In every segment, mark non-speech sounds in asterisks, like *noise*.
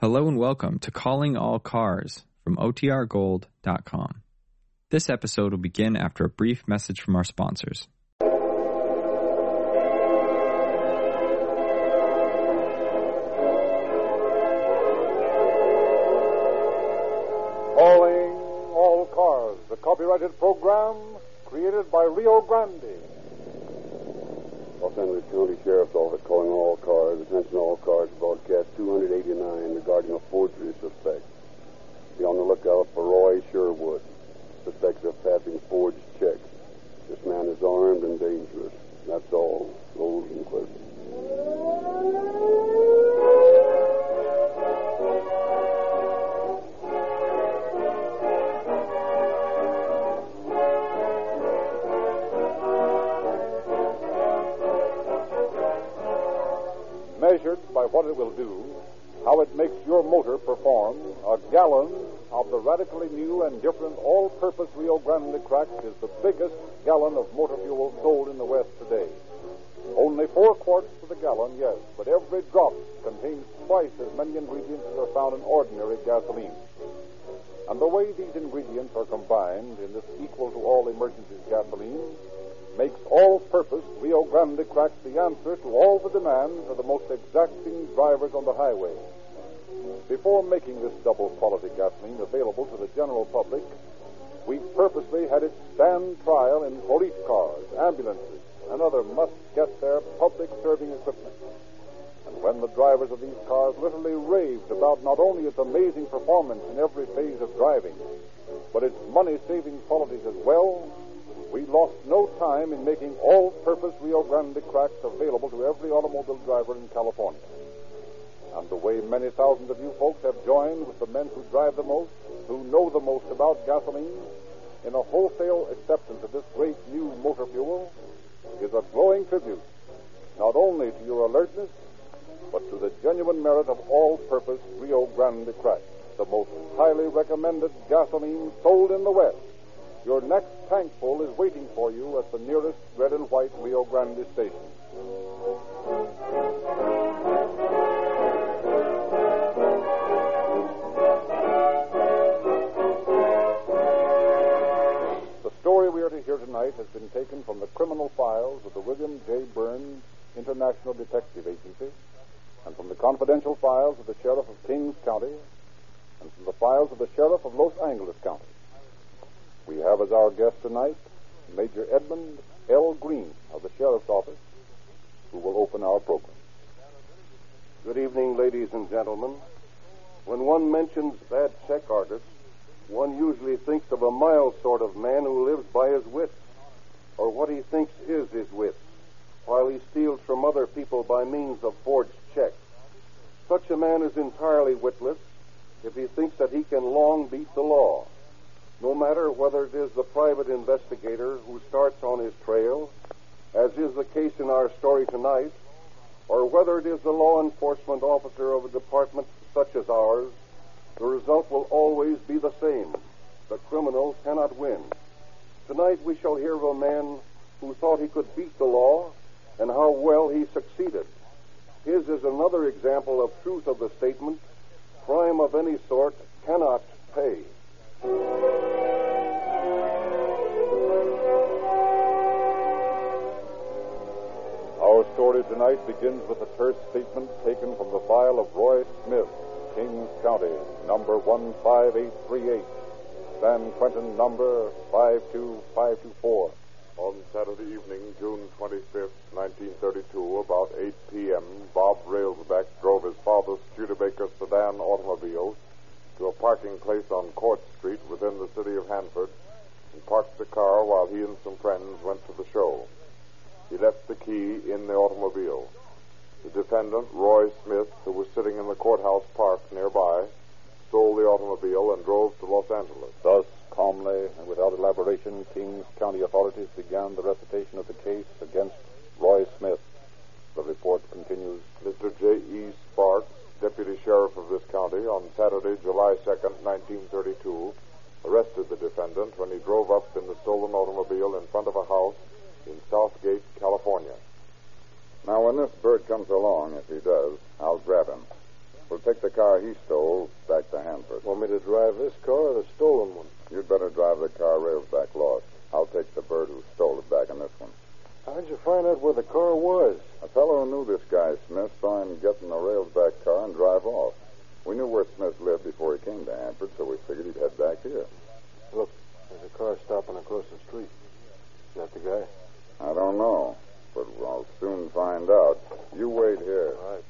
Hello and welcome to Calling All Cars from OTRGold.com. This episode will begin after a brief message from our sponsors. Calling All Cars, the copyrighted program created by Rio Grande. Angeles County Sheriff's Office calling all cars. Attention all cars. Broadcast 289 regarding a forgery suspect. Be on the lookout for Roy Sherwood. Suspects of passing forged checks. This man is armed and dangerous. That's all. Rosenquist. Measured how it makes your motor perform, a gallon of the radically new and different all purpose Rio Grande Cracked is the biggest gallon of motor fuel sold in the West today. Only four quarts to the gallon, yes, but every drop contains twice as many ingredients as are found in ordinary gasoline. And the way these ingredients are combined in this equal to all emergencies gasoline makes all purpose Rio Grande Cracked the answer to all the demands of the most exacting drivers on the highway. Before making this double quality gasoline available to the general public, we purposely had it stand trial in police cars, ambulances, and other must get there public serving equipment. And when the drivers of these cars literally raved about not only its amazing performance in every phase of driving, but its money saving qualities as well, we lost no time in making all purpose Rio Grande Cracks available to every automobile driver in California. And the way many thousands of you folks have joined with the men who drive the most, who know the most about gasoline, in a wholesale acceptance of this great new motor fuel, is a glowing tribute, not only to your alertness, but to the genuine merit of all purpose Rio Grande Crack, the most highly recommended gasoline sold in the West. Your next tankful is waiting for you at the nearest red and white Rio Grande station. Hear tonight has been taken from the criminal files of the William J. Burns International Detective Agency and from the confidential files of the Sheriff of Kings County and from the files of the Sheriff of Los Angeles County. We have as our guest tonight Major Edmund L. Green of the Sheriff's Office, who will open our program. Good evening, ladies and gentlemen. When one mentions bad check artists, one usually thinks of a mild sort of man who lives by his wits, or what he thinks is his wits, while he steals from other people by means of forged checks. Such a man is entirely witless if he thinks that he can long beat the law. No matter whether it is the private investigator who starts on his trail, as is the case in our story tonight, or whether it is the law enforcement officer of a department such as ours, the result will always be the same. The criminal cannot win. Tonight we shall hear of a man who thought he could beat the law and how well he succeeded. His is another example of truth of the statement crime of any sort cannot pay. Our story tonight begins with a terse statement taken from the file of Roy Smith, Kings County, number 15838, San Quentin number 52524. On Saturday evening, June 25th, 1932, about 8 p.m., Bob Railsback drove his father's Studebaker sedan automobile to a parking place on Court Street within the city of Hanford and parked the car while he and some friends went to the show. He left the key in the automobile. The defendant, Roy Smith, who was sitting in the courthouse park nearby, stole the automobile and drove to Los Angeles. Thus, calmly and without elaboration, Kings County authorities began the recitation of the case against Roy Smith. The report continues. Mr. J.E. Sparks, deputy sheriff of this county, on Saturday, July 2nd, 1932, arrested the defendant when he drove up in the stolen automobile in front of a house in South Gate, California. Now, when this bird comes along, if he does, I'll grab him. We'll take the car he stole back to Hanford. Want me to drive this car or the stolen one? You'd better drive the car Railsback lost. I'll take the bird who stole it back in this one. How'd you find out where the car was? A fellow who knew this guy, Smith, saw him get in the Railsback car and drive off. We knew where Smith lived before he came to Hanford, so we figured he'd head back here. Look, there's a car stopping across the street. Is that the guy? I don't know, but I'll soon find out. You wait here. All right.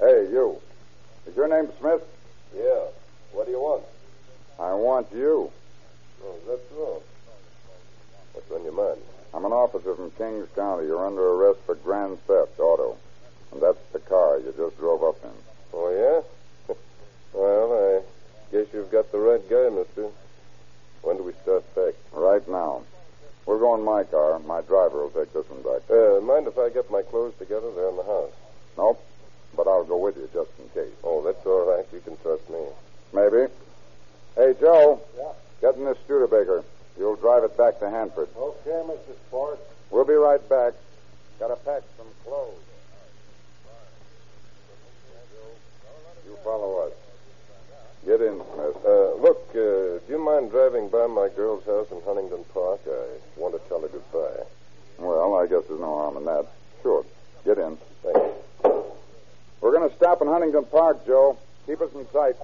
Hey, you. Is your name Smith? Yeah. What do you want? I want you. Oh, is that so? What's on your mind? I'm an officer from Kings County. You're under arrest for grand theft, auto. And that's the car you just drove up in. Oh, yeah? *laughs* well, I guess you've got the right guy, mister. When do we start back? Right now. We're going my car. My driver will take this one back. Uh, mind if I get my clothes together? They're in the house. Nope. But I'll go with you just in case. Oh, that's all right. You can trust me. Maybe. Hey, Joe. Yeah? Get in this Studebaker. You'll drive it back to Hanford. Okay, Mr. Sparks. We'll be right back. Gotta pack some clothes. You follow us. Get in, Smith. Uh, look, uh, do you mind driving by my girl's house in Huntington Park? I want to tell her goodbye. Well, I guess there's no harm in that. Sure. Get in. Thank you. We're going to stop in Huntington Park, Joe. Keep us in sight.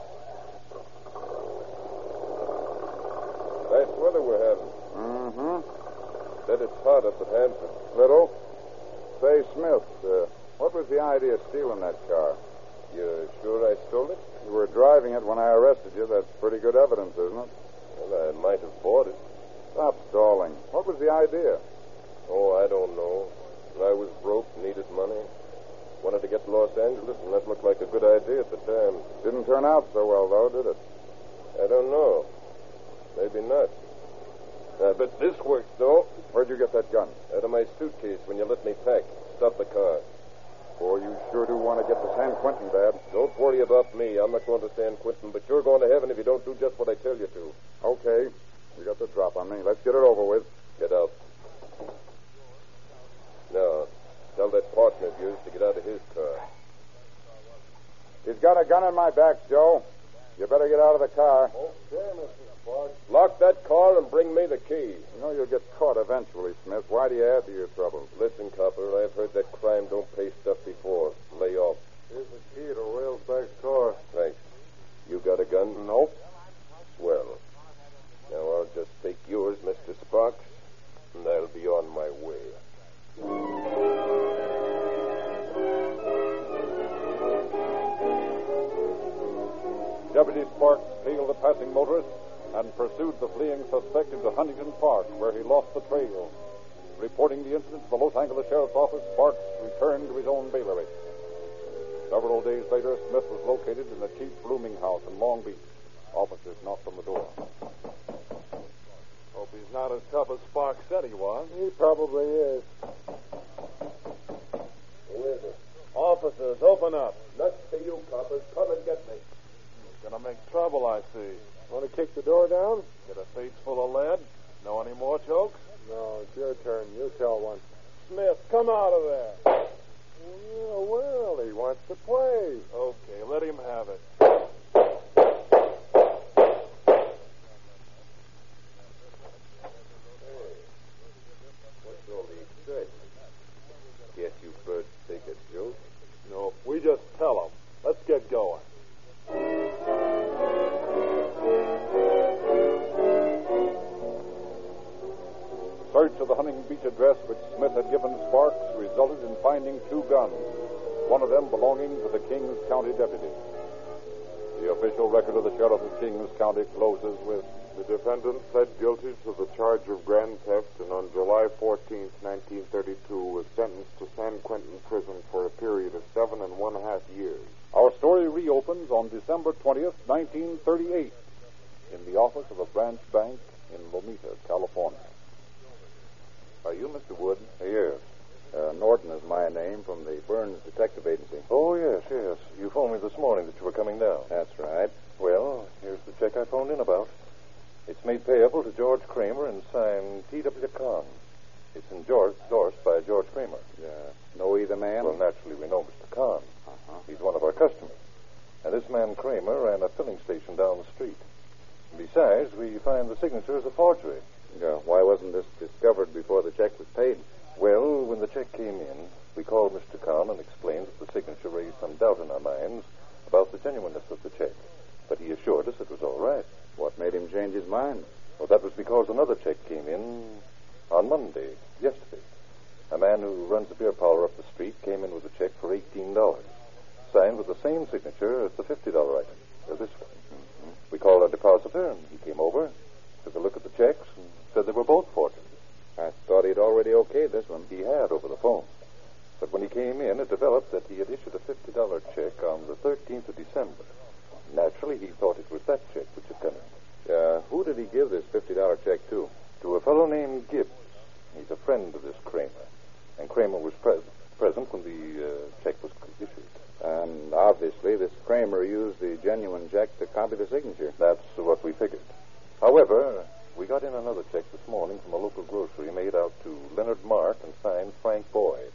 Nice weather we're having. Mm-hmm. Bet it's hot up at Hanford. Little. Say, Smith, uh, what was the idea of stealing that car? You sure I stole it? You were driving it when I arrested you. That's pretty good evidence, isn't it? Well, I might have bought it. Stop stalling. What was the idea? Oh, I don't know. I was Deputy Sparks hailed a passing motorist and pursued the fleeing suspect into Huntington Park, where he lost the trail. Reporting the incident to the Los Angeles Sheriff's Office, Sparks returned to his own bailiwick. Several days later, Smith was located in a cheap rooming house in Long Beach. Officers knocked on the door. Hope he's not as tough as Sparks said he was. He probably is. Who is it? Officers, open up. Not to you, coppers. Come and get me. Gonna make trouble, I see. Want to kick the door down? Get a face full of lead? Know any more jokes? No, it's your turn. You tell one. Smith, come out of there. Well, he wants to play. Okay, let him have it. Kramer. And Kramer was pres- present when the uh, check was issued. And obviously, this Kramer used the genuine check to copy the signature. That's what we figured. However, we got in another check this morning from a local grocery made out to Leonard Mark and signed Frank Boyd.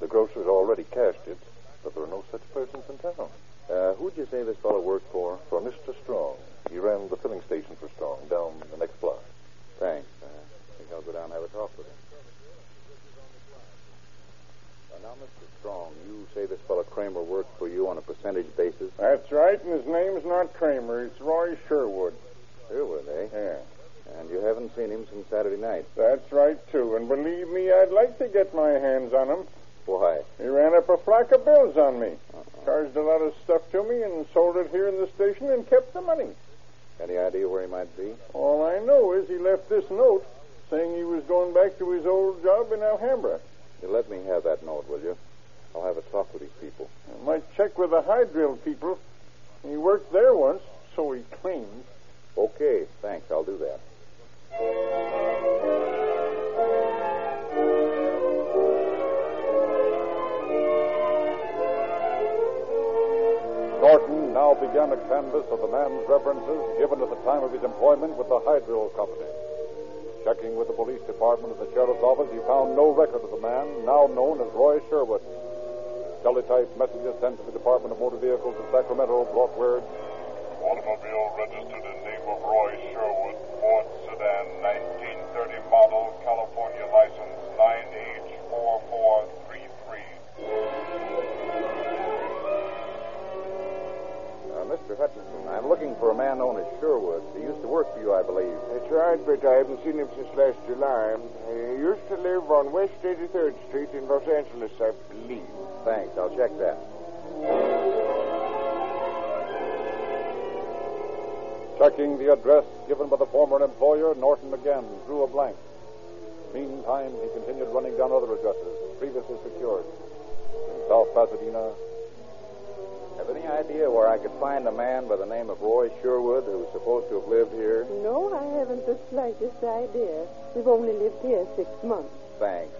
The grocer had already cashed it, but there are no such persons in town. Uh, who'd you say this fellow worked for? For Mr. Strong. He ran the filling station for Strong down the next block. Thanks. Uh, I think I'll go down and have a talk with him. Now, Mr. Strong, you say this fellow Kramer worked for you on a percentage basis? That's right, and his name's not Kramer. It's Roy Sherwood. Sherwood, eh? Yeah, And you haven't seen him since Saturday night. that's right, too. And believe me, I'd like to get my hands on him. Why? He ran up a flock of bills on me, charged a lot of stuff to me, and sold it here in the station and kept the money. Any idea where he might be? All I know is he left this note saying he was going back to his old job in Alhambra. You let me have that note, will you? I'll have a talk with these people. I might check with the Hydro people. He worked there once, so he claims. Okay, thanks. I'll do that. Norton now began a canvass of the man's references given at the time of his employment with the Hydro Company. Checking with the police department and the sheriff's office, he found no record of the man, now known as Roy Sherwood. Teletype messages sent to the Department of Motor Vehicles in Sacramento brought word Automobile registered in name of Roy Sherwood, Ford sedan, 1930 model, California license 9H4433. Uh, Mr. Hutchinson, I'm looking for a man known as Sherwood. He used to work for you, I believe. That's right, but I haven't seen him since last July. He used to live on West 83rd Street in Los Angeles, I believe. Thanks. I'll check that. Checking the address given by the former employer, Norton again drew a blank. Meantime, he continued running down other addresses previously secured. In South Pasadena, Have any idea where I could find a man by the name of Roy Sherwood who's supposed to have lived here? No, I haven't the slightest idea. We've only lived here six months. Thanks.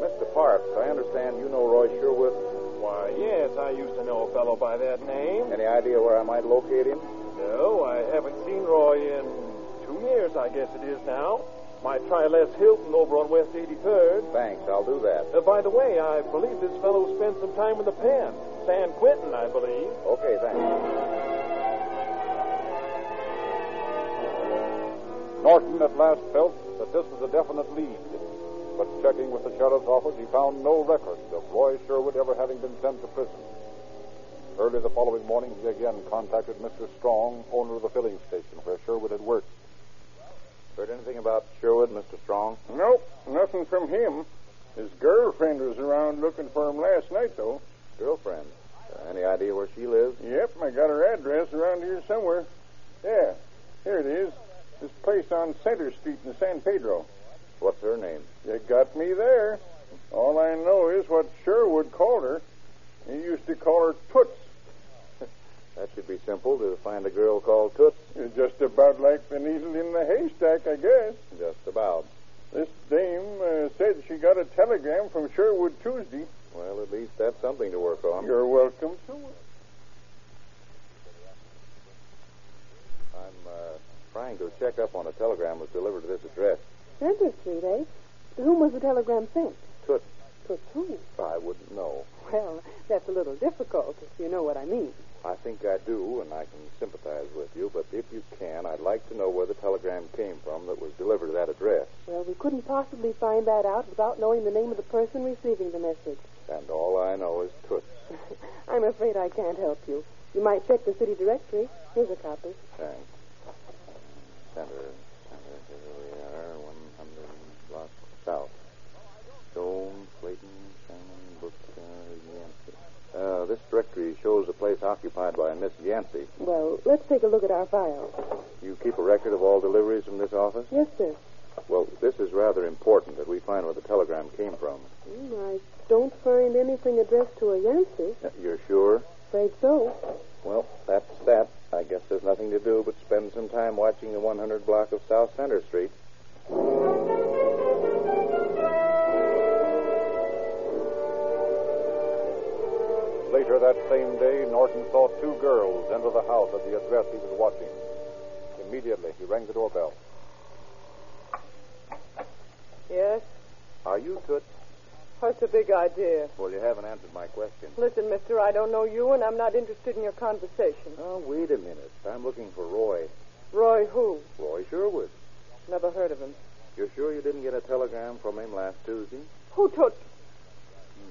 Mr. Parks, I understand you know Roy Sherwood. Why, yes, I used to know a fellow by that name. Any idea where I might locate him? No, I haven't seen Roy in two years, I guess it is now. Might try Les Hilton over on West 83rd. Thanks, I'll do that. Uh, by the way, I believe this fellow spent some time in the pen. San Quentin, I believe. Okay, thanks. Norton at last felt that this was a definite lead. But checking with the sheriff's office, he found no record of Roy Sherwood ever having been sent to prison. Early the following morning, he again contacted Mr. Strong, owner of the filling station where Sherwood had worked. Heard anything about Sherwood, Mr. Strong? Nope, nothing from him. His girlfriend was around looking for him last night, though. Girlfriend. Uh, any idea where she lives? Yep, I got her address around here somewhere. Yeah, here it is. This place on Center Street in San Pedro. What's her name? You got me there. All I know is what Sherwood called her. He used to call her Toots. That should be simple to find a girl called Toots. It's just about like the needle in the haystack, I guess. Just about. This dame uh, said she got a telegram from Sherwood Tuesday. Well, at least that's something to work on. You're welcome to it. I'm uh, trying to check up on a telegram that was delivered to this address. Center Street, eh? To whom was the telegram sent? Toots. To who? I wouldn't know. Well, that's a little difficult, if you know what I mean. I think I do, and I can sympathize with you, but if you can, I'd like to know where the telegram came from that was delivered to that address. Well, we couldn't possibly find that out without knowing the name of the person receiving the message. And all I know is Toots. *laughs* I'm afraid I can't help you. You might check the city directory. Here's a copy. Thanks. Center, center, here we are, 100 block south. Stone, Uh, this directory shows a place occupied by a Miss Yancey. Well, let's take a look at our file. You keep a record of all deliveries from this office? Yes, sir. Well, this is rather important that we find where the telegram came from. Mm, I don't find anything addressed to a Yancey. Uh, You're sure? Afraid so. Well, that's that. I guess there's nothing to do but spend some time watching the 100 block of South Center Street. Later that same day, Norton saw two girls enter the house at the address he was watching. Immediately, he rang the doorbell. Yes? Are you Toots? What's the big idea? Well, you haven't answered my question. Listen, mister, I don't know you, and I'm not interested in your conversation. Oh, wait a minute. I'm looking for Roy. Roy who? Roy Sherwood. Never heard of him. You're sure you didn't get a telegram from him last Tuesday? Who took...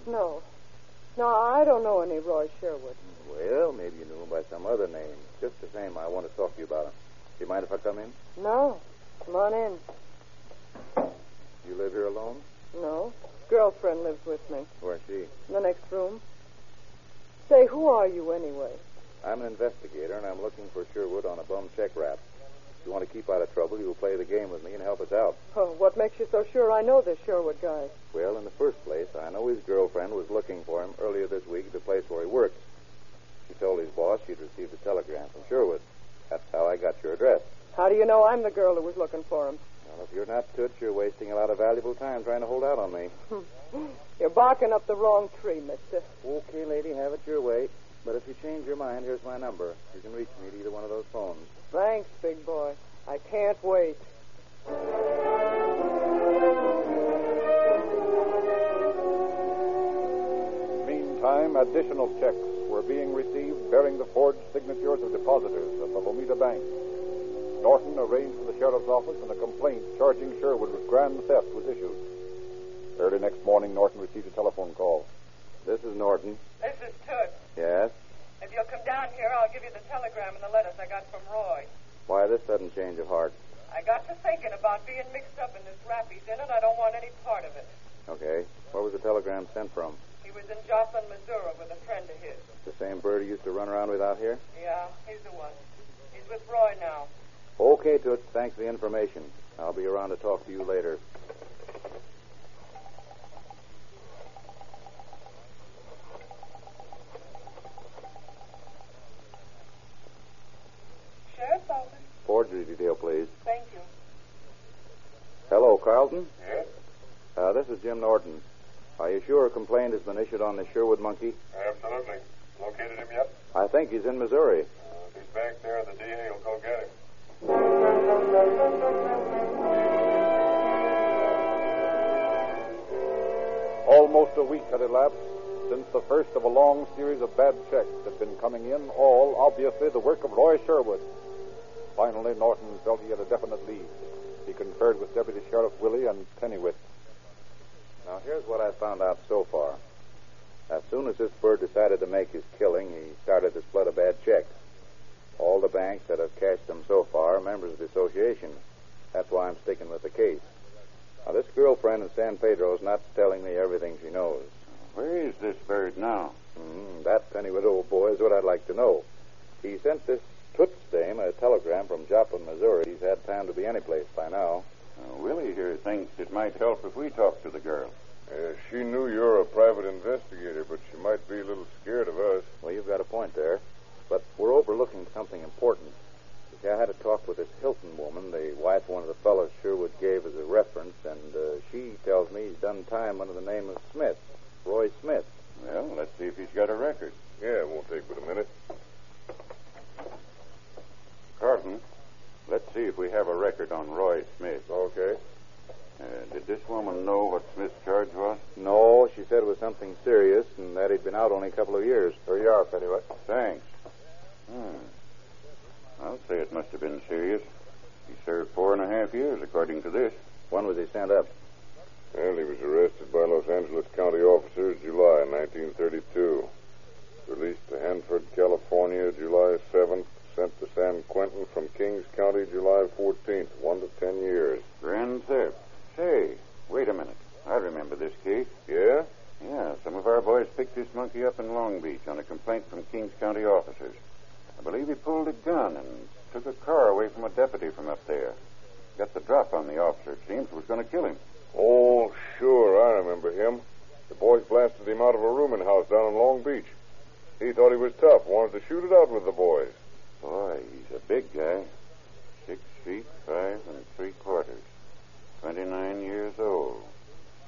No. No, I don't know any Roy Sherwood. Well, maybe you knew him by some other name. Just the same, I want to talk to you about him. Do you mind if I come in? No. Come on in. You live here alone? No. Girlfriend lives with me. Where's she? In the next room. Say, who are you anyway? I'm an investigator, and I'm looking for Sherwood on a bum check rap. If you want to keep out of trouble, you'll play the game with me and help us out. Oh, what makes you so sure I know this Sherwood guy? Well, in the first place, I know his girlfriend was looking for him earlier this week at the place where he works. She told his boss she'd received a telegram from Sherwood. That's how I got your address. How do you know I'm the girl who was looking for him? Well, if you're not Toots, you're wasting a lot of valuable time trying to hold out on me. *laughs* You're barking up the wrong tree, mister. Okay, lady, have it your way. But if you change your mind, here's my number. You can reach me at either one of those phones. Thanks, big boy. I can't wait. Meantime, additional checks were being received bearing the forged signatures of depositors at the Lomita Bank. Norton arranged for the sheriff's office, and a complaint charging Sherwood with grand theft was issued. Early next morning, Norton received a telephone call. This is Norton. This is Toots. Yes? If you'll come down here, I'll give you the telegram and the letters I got from Roy. Why this sudden change of heart? I got to thinking about being mixed up in this rap he's in, and I don't want any part of it. Okay. Where was the telegram sent from? He was in Joplin, Missouri with a friend of his. The same bird he used to run around with out here? Yeah, he's the one. He's with Roy now. Okay, Toots. Thanks for the information. I'll be around to talk to you later. Sheriff's office. Forgery detail, please. Thank you. Hello, Carlton. Yes? Uh, this is Jim Norton. Are you sure a complaint has been issued on the Sherwood monkey? Absolutely. Located him yet? I think he's in Missouri. Uh, if he's back there, the DA will go get him. Almost a week had elapsed since the first of a long series of bad checks had been coming in, all obviously the work of Roy Sherwood. Finally, Norton felt he had a definite lead. He conferred with Deputy Sheriff Willie and Pennywit. Now, here's what I found out so far. As soon as this bird decided to make his killing, he started to flood a bad check. All the banks that have cashed them so far are members of the association. That's why I'm sticking with the case. Now, this girlfriend in San Pedro's not telling me everything she knows. Where is this bird now? Mm, that Pennywit old boy is what I'd like to know. He sent this Toots dame a telegram from Joplin, Missouri. He's had time to be any place by now. Uh, Willie here thinks it might help if we talk to the girl. Uh, she knew you're a private investigator, but she might be a little scared of us. Well, you've got a point there. But we're overlooking something important. You see, I had a talk with this Hilton woman, the wife of one of the fellows Sherwood gave as a reference, and uh, she tells me he's done time under the name of Smith, Roy Smith. Well, let's see if he's got a record. Yeah, it won't take but a minute. Carlton, let's see if we have a record on Roy Smith. Okay. Uh, did this woman know what Smith's charge was? No, she said it was something serious and that he'd been out only a couple of years. Here you are, Pennyworth. Thanks. Hmm. I'll say it must have been serious. He served four and a half years, according to this. When was he sent up? Well, he was arrested by Los Angeles County officers July 1932. Released to Hanford, California, July 7th. Sent to San Quentin from Kings County, July 14th. One to ten years. Grand theft. Say, wait a minute. I remember this case. Yeah? Yeah, some of our boys picked this monkey up in Long Beach on a complaint from Kings County officers. I believe he pulled a gun and took a car away from a deputy from up there. Got the drop on the officer, it seems, was going to kill him. Oh, sure, I remember him. The boys blasted him out of a rooming house down in Long Beach. He thought he was tough, wanted to shoot it out with the boys. Boy, he's a big guy. Six feet five and three quarters. Twenty-nine years old.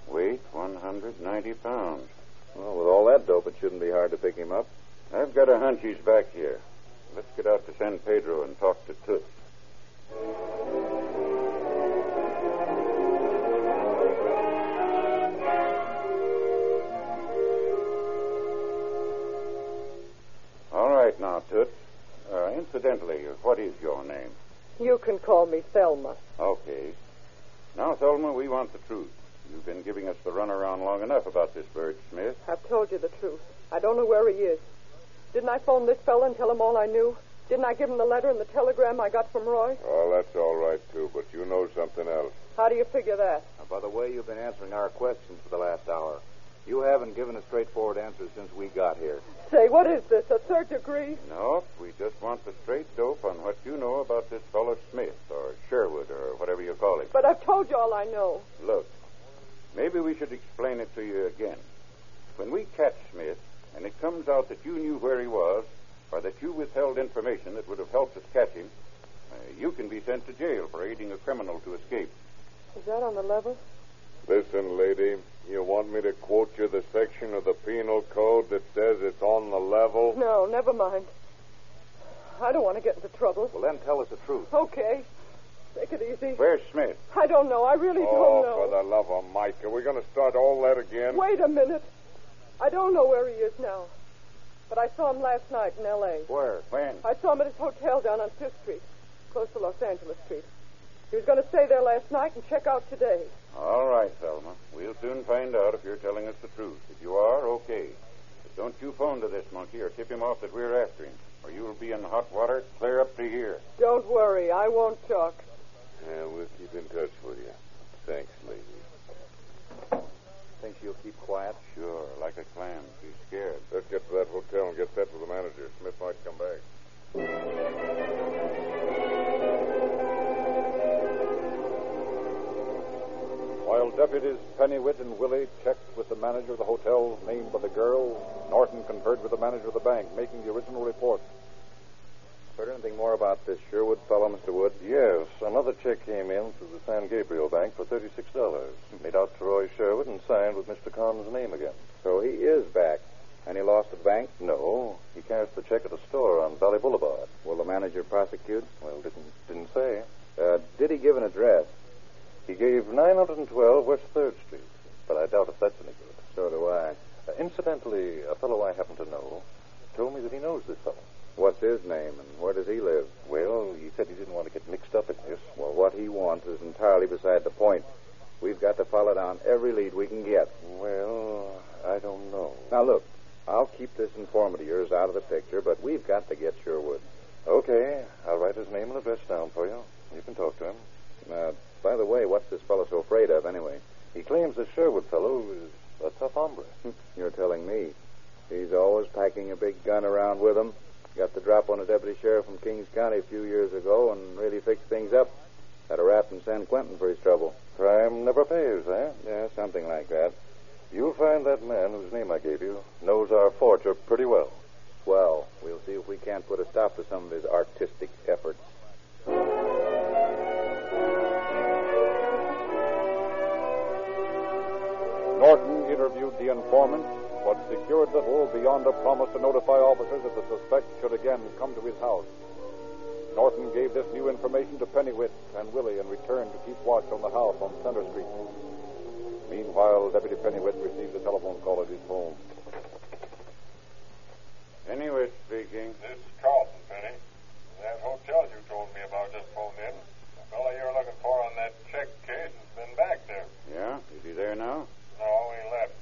Weight 190 pounds. Well, with all that dope, it shouldn't be hard to pick him up. I've got a hunch he's back here. Let's get out to San Pedro and talk to Toots. Now, Toots. Uh, incidentally, what is your name? You can call me Thelma. Okay. Now, Thelma, we want the truth. You've been giving us the runaround long enough about this Bird Smith. I've told you the truth. I don't know where he is. Didn't I phone this fellow and tell him all I knew? Didn't I give him the letter and the telegram I got from Roy? Oh, that's all right, too, but you know something else. How do you figure that? Now, by the way, you've been answering our questions for the last hour. You haven't given a straightforward answer since we got here. Say, what is this? A third degree? No, we just want the straight dope on what you know about this fellow Smith, or Sherwood, or whatever you call him. But I've told you all I know. Look, maybe we should explain it to you again. When we catch Smith, and it comes out that you knew where he was, or that you withheld information that would have helped us catch him, uh, you can be sent to jail for aiding a criminal to escape. Is that on the level? Listen, lady, you want me to quote you the section of the penal code that says it's on the level? No, never mind. I don't want to get into trouble. Well, then tell us the truth. Okay. Take it easy. Where's Smith? I don't know. I really oh, don't know. for the love of Mike, are we going to start all that again? Wait a minute. I don't know where he is now. But I saw him last night in L.A. Where? When? I saw him at his hotel down on Fifth Street, close to Los Angeles Street. He was going to stay there last night and check out today. All right, Thelma. We'll soon find out if you're telling us the truth. If you are, okay. But don't you phone to this monkey or tip him off that we're after him, or you'll be in hot water clear up to here. Don't worry. I won't talk. Yeah, we'll keep in touch with you. Thanks, lady. Think she'll keep quiet? Sure, like a clam. She's scared. Let's get to that hotel and get set with the manager. Smith might come back. While deputies Pennywit and Willie checked with the manager of the hotel named by the girl, Norton conferred with the manager of the bank, making the original report. Heard anything more about this Sherwood fellow, Mr. Wood? Yes, another check came in through the San Gabriel Bank for $36. Made out to Roy Sherwood and signed with Mr. Kahn's name again. So he is back. And he lost the bank? No, he cashed the check at a store on Valley Boulevard. Will the manager prosecute? Well, didn't didn't say. Uh, did he give an address? He gave 912 West 3rd Street, but I doubt if that's any good. So do I. Uh, incidentally, a fellow I happen to know told me that he knows this fellow. What's his name and where does he live? Well, he said he didn't want to get mixed up in this. Well, what he wants is entirely beside the point. We've got to follow down every lead we can get. Well, I don't know. Now, look, I'll keep this informant of yours out of the picture, but we've got to get Sherwood. Okay, I'll write his name and address down for you. You can talk to him. Uh, by the way, what's this fellow so afraid of, anyway? He claims the Sherwood fellow is a tough hombre. *laughs* You're telling me. He's always packing a big gun around with him. Got the drop on a deputy sheriff from Kings County a few years ago and really fixed things up. Had a rap in San Quentin for his trouble. Crime never pays, eh? Yeah, something like that. You'll find that man whose name I gave you knows our forger pretty well. Well, we'll see if we can't put a stop to some of his artistic efforts. Norton interviewed the informant, but secured little beyond a promise to notify officers if the suspect should again come to his house. Norton gave this new information to Pennywit and Willie and returned to keep watch on the house on Center Street. Meanwhile, Deputy Pennywit received a telephone call at his home. Pennywit speaking. This is Carlton, Penny. That hotel you told me about just phoned in. The fellow you're looking for on that check case has been back there. Yeah? Is he there now? No, he left.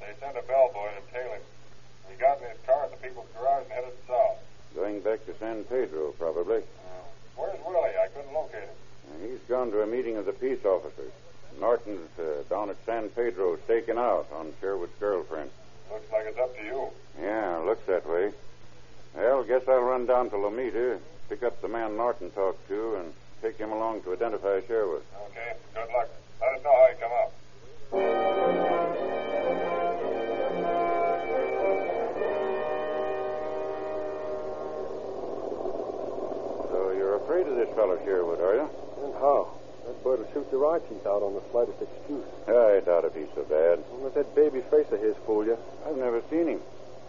They sent a bellboy to tail him. He got in his car at the People's Garage and headed south. Going back to San Pedro, probably. Where's Willie? I couldn't locate him. Uh, He's gone to a meeting of the peace officers. Norton's uh, down at San Pedro staking out on Sherwood's girlfriend. Looks like it's up to you. Yeah, looks that way. Well, guess I'll run down to Lomita, pick up the man Norton talked to, and take him along to identify Sherwood. Okay, good luck. Let us know how you come up. So you're afraid of this fellow Sherwood, are you? And how? That bird will shoot your eye teeth out on the slightest excuse. I doubt if he's so bad. Don't let that baby face of his fool you. I've never seen him.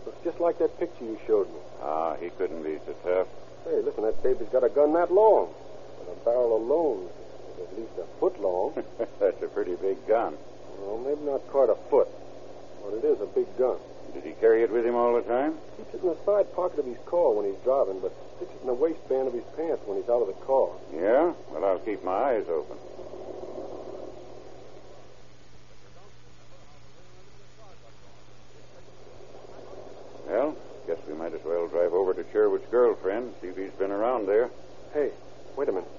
Looks just like that picture you showed me. Ah, he couldn't be so tough. Hey, listen, that baby's got a gun that long. And a barrel alone is at least a foot long. *laughs* That's a pretty big gun. Well, maybe not quite a foot. But it is a big gun. Did he carry it with him all the time? Keeps it in the side pocket of his car when he's driving, but sticks it in the waistband of his pants when he's out of the car. Yeah? Well, I'll keep my eyes open. Well, guess we might as well drive over to Sherwood's girlfriend, see if he's been around there. Hey, wait a minute.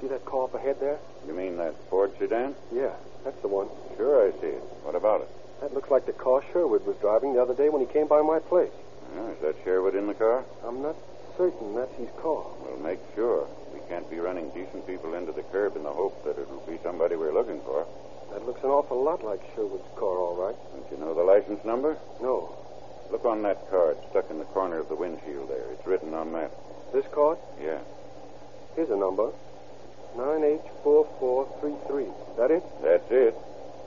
See that car up ahead there? You mean that Ford sedan? Yeah, that's the one. Sure, I see it. What about it? That looks like the car Sherwood was driving the other day when he came by my place. Oh, is that Sherwood in the car? I'm not certain that's his car. We'll make sure. We can't be running decent people into the curb in the hope that it'll be somebody we're looking for. That looks an awful lot like Sherwood's car, all right. Don't you know the license number? No. Look on that card stuck in the corner of the windshield there. It's written on that. This card? Yeah. Here's a number. 9H4433. That it? That's it.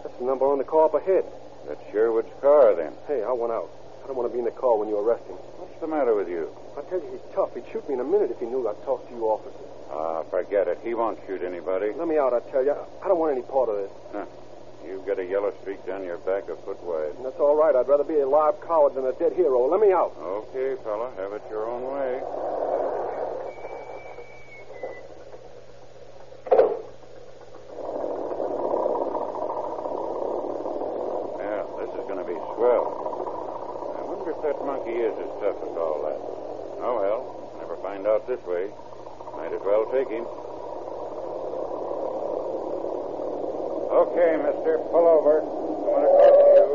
That's the number on the car up ahead. That's Sherwood's car, then. Hey, I want out. I don't want to be in the car when you arrest him. What's the matter with you? I tell you, he's tough. He'd shoot me in a minute if he knew I'd talk to you officers. Ah, forget it. He won't shoot anybody. Let me out, I tell you. I don't want any part of this. Huh. You've got a yellow streak down your back a foot wide. And that's all right. I'd rather be a live coward than a dead hero. Let me out. Okay, fella. Have it your own way. Well, this is swell. I wonder if that monkey is as tough as all that. Oh, well. Never find out this way. Might as well take him. Okay, mister. Pull over. I want to talk to you.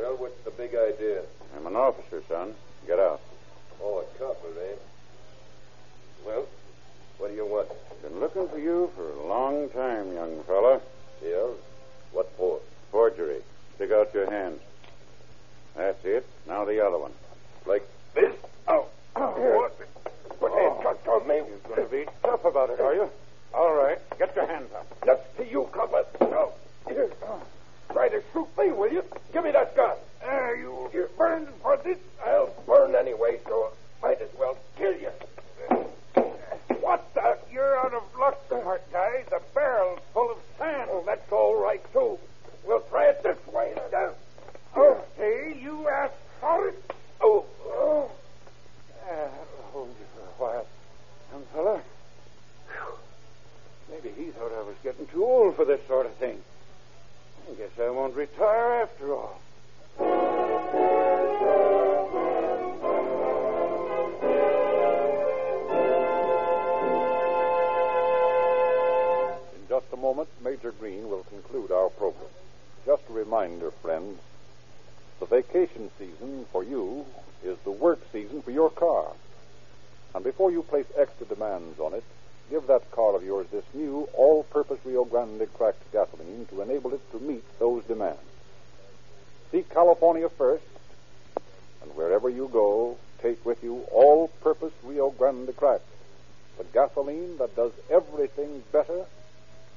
Well, what's the big idea? I'm an officer, son. Get out. Oh, a copper, eh? Well, what do you want? Been looking for you for a long time, young fella. Yeah? What for? Forgery. Stick out your hands. That's it. Now the other one. Like this? Oh, oh what? Put Oh. handcuffs on me. You're going to be tough about it, are you? All right. Get your hands up. That's to you, copper. No. Here. Try to shoot me, will you? Give me that gun. Ah, you, you burned for this. I'll burn anyway, so might as well kill you. What the? You're out of luck, smart guy. The barrel's full of sand. Oh, that's all right, too.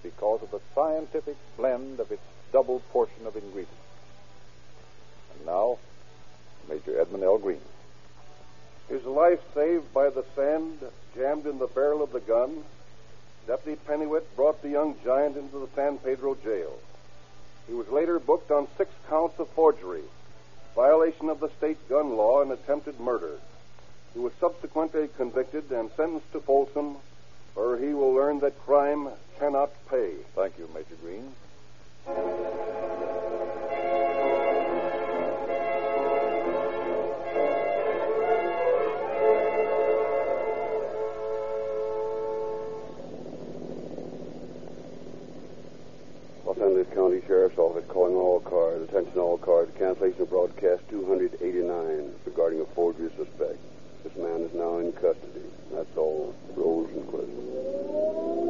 Because of the scientific blend of its double portion of ingredients. And now, Major Edmund L. Green. His life saved by the sand jammed in the barrel of the gun, Deputy Pennywit brought the young giant into the San Pedro jail. He was later booked on six counts of forgery, violation of the state gun law, and attempted murder. He was subsequently convicted and sentenced to Folsom, where he will learn that crime cannot pay. Thank you, Major Green. Los Angeles County Sheriff's Office calling all cars. Attention all cars. Cancellation of broadcast 289 regarding a forgery suspect. This man is now in custody. That's all. Rosenquist.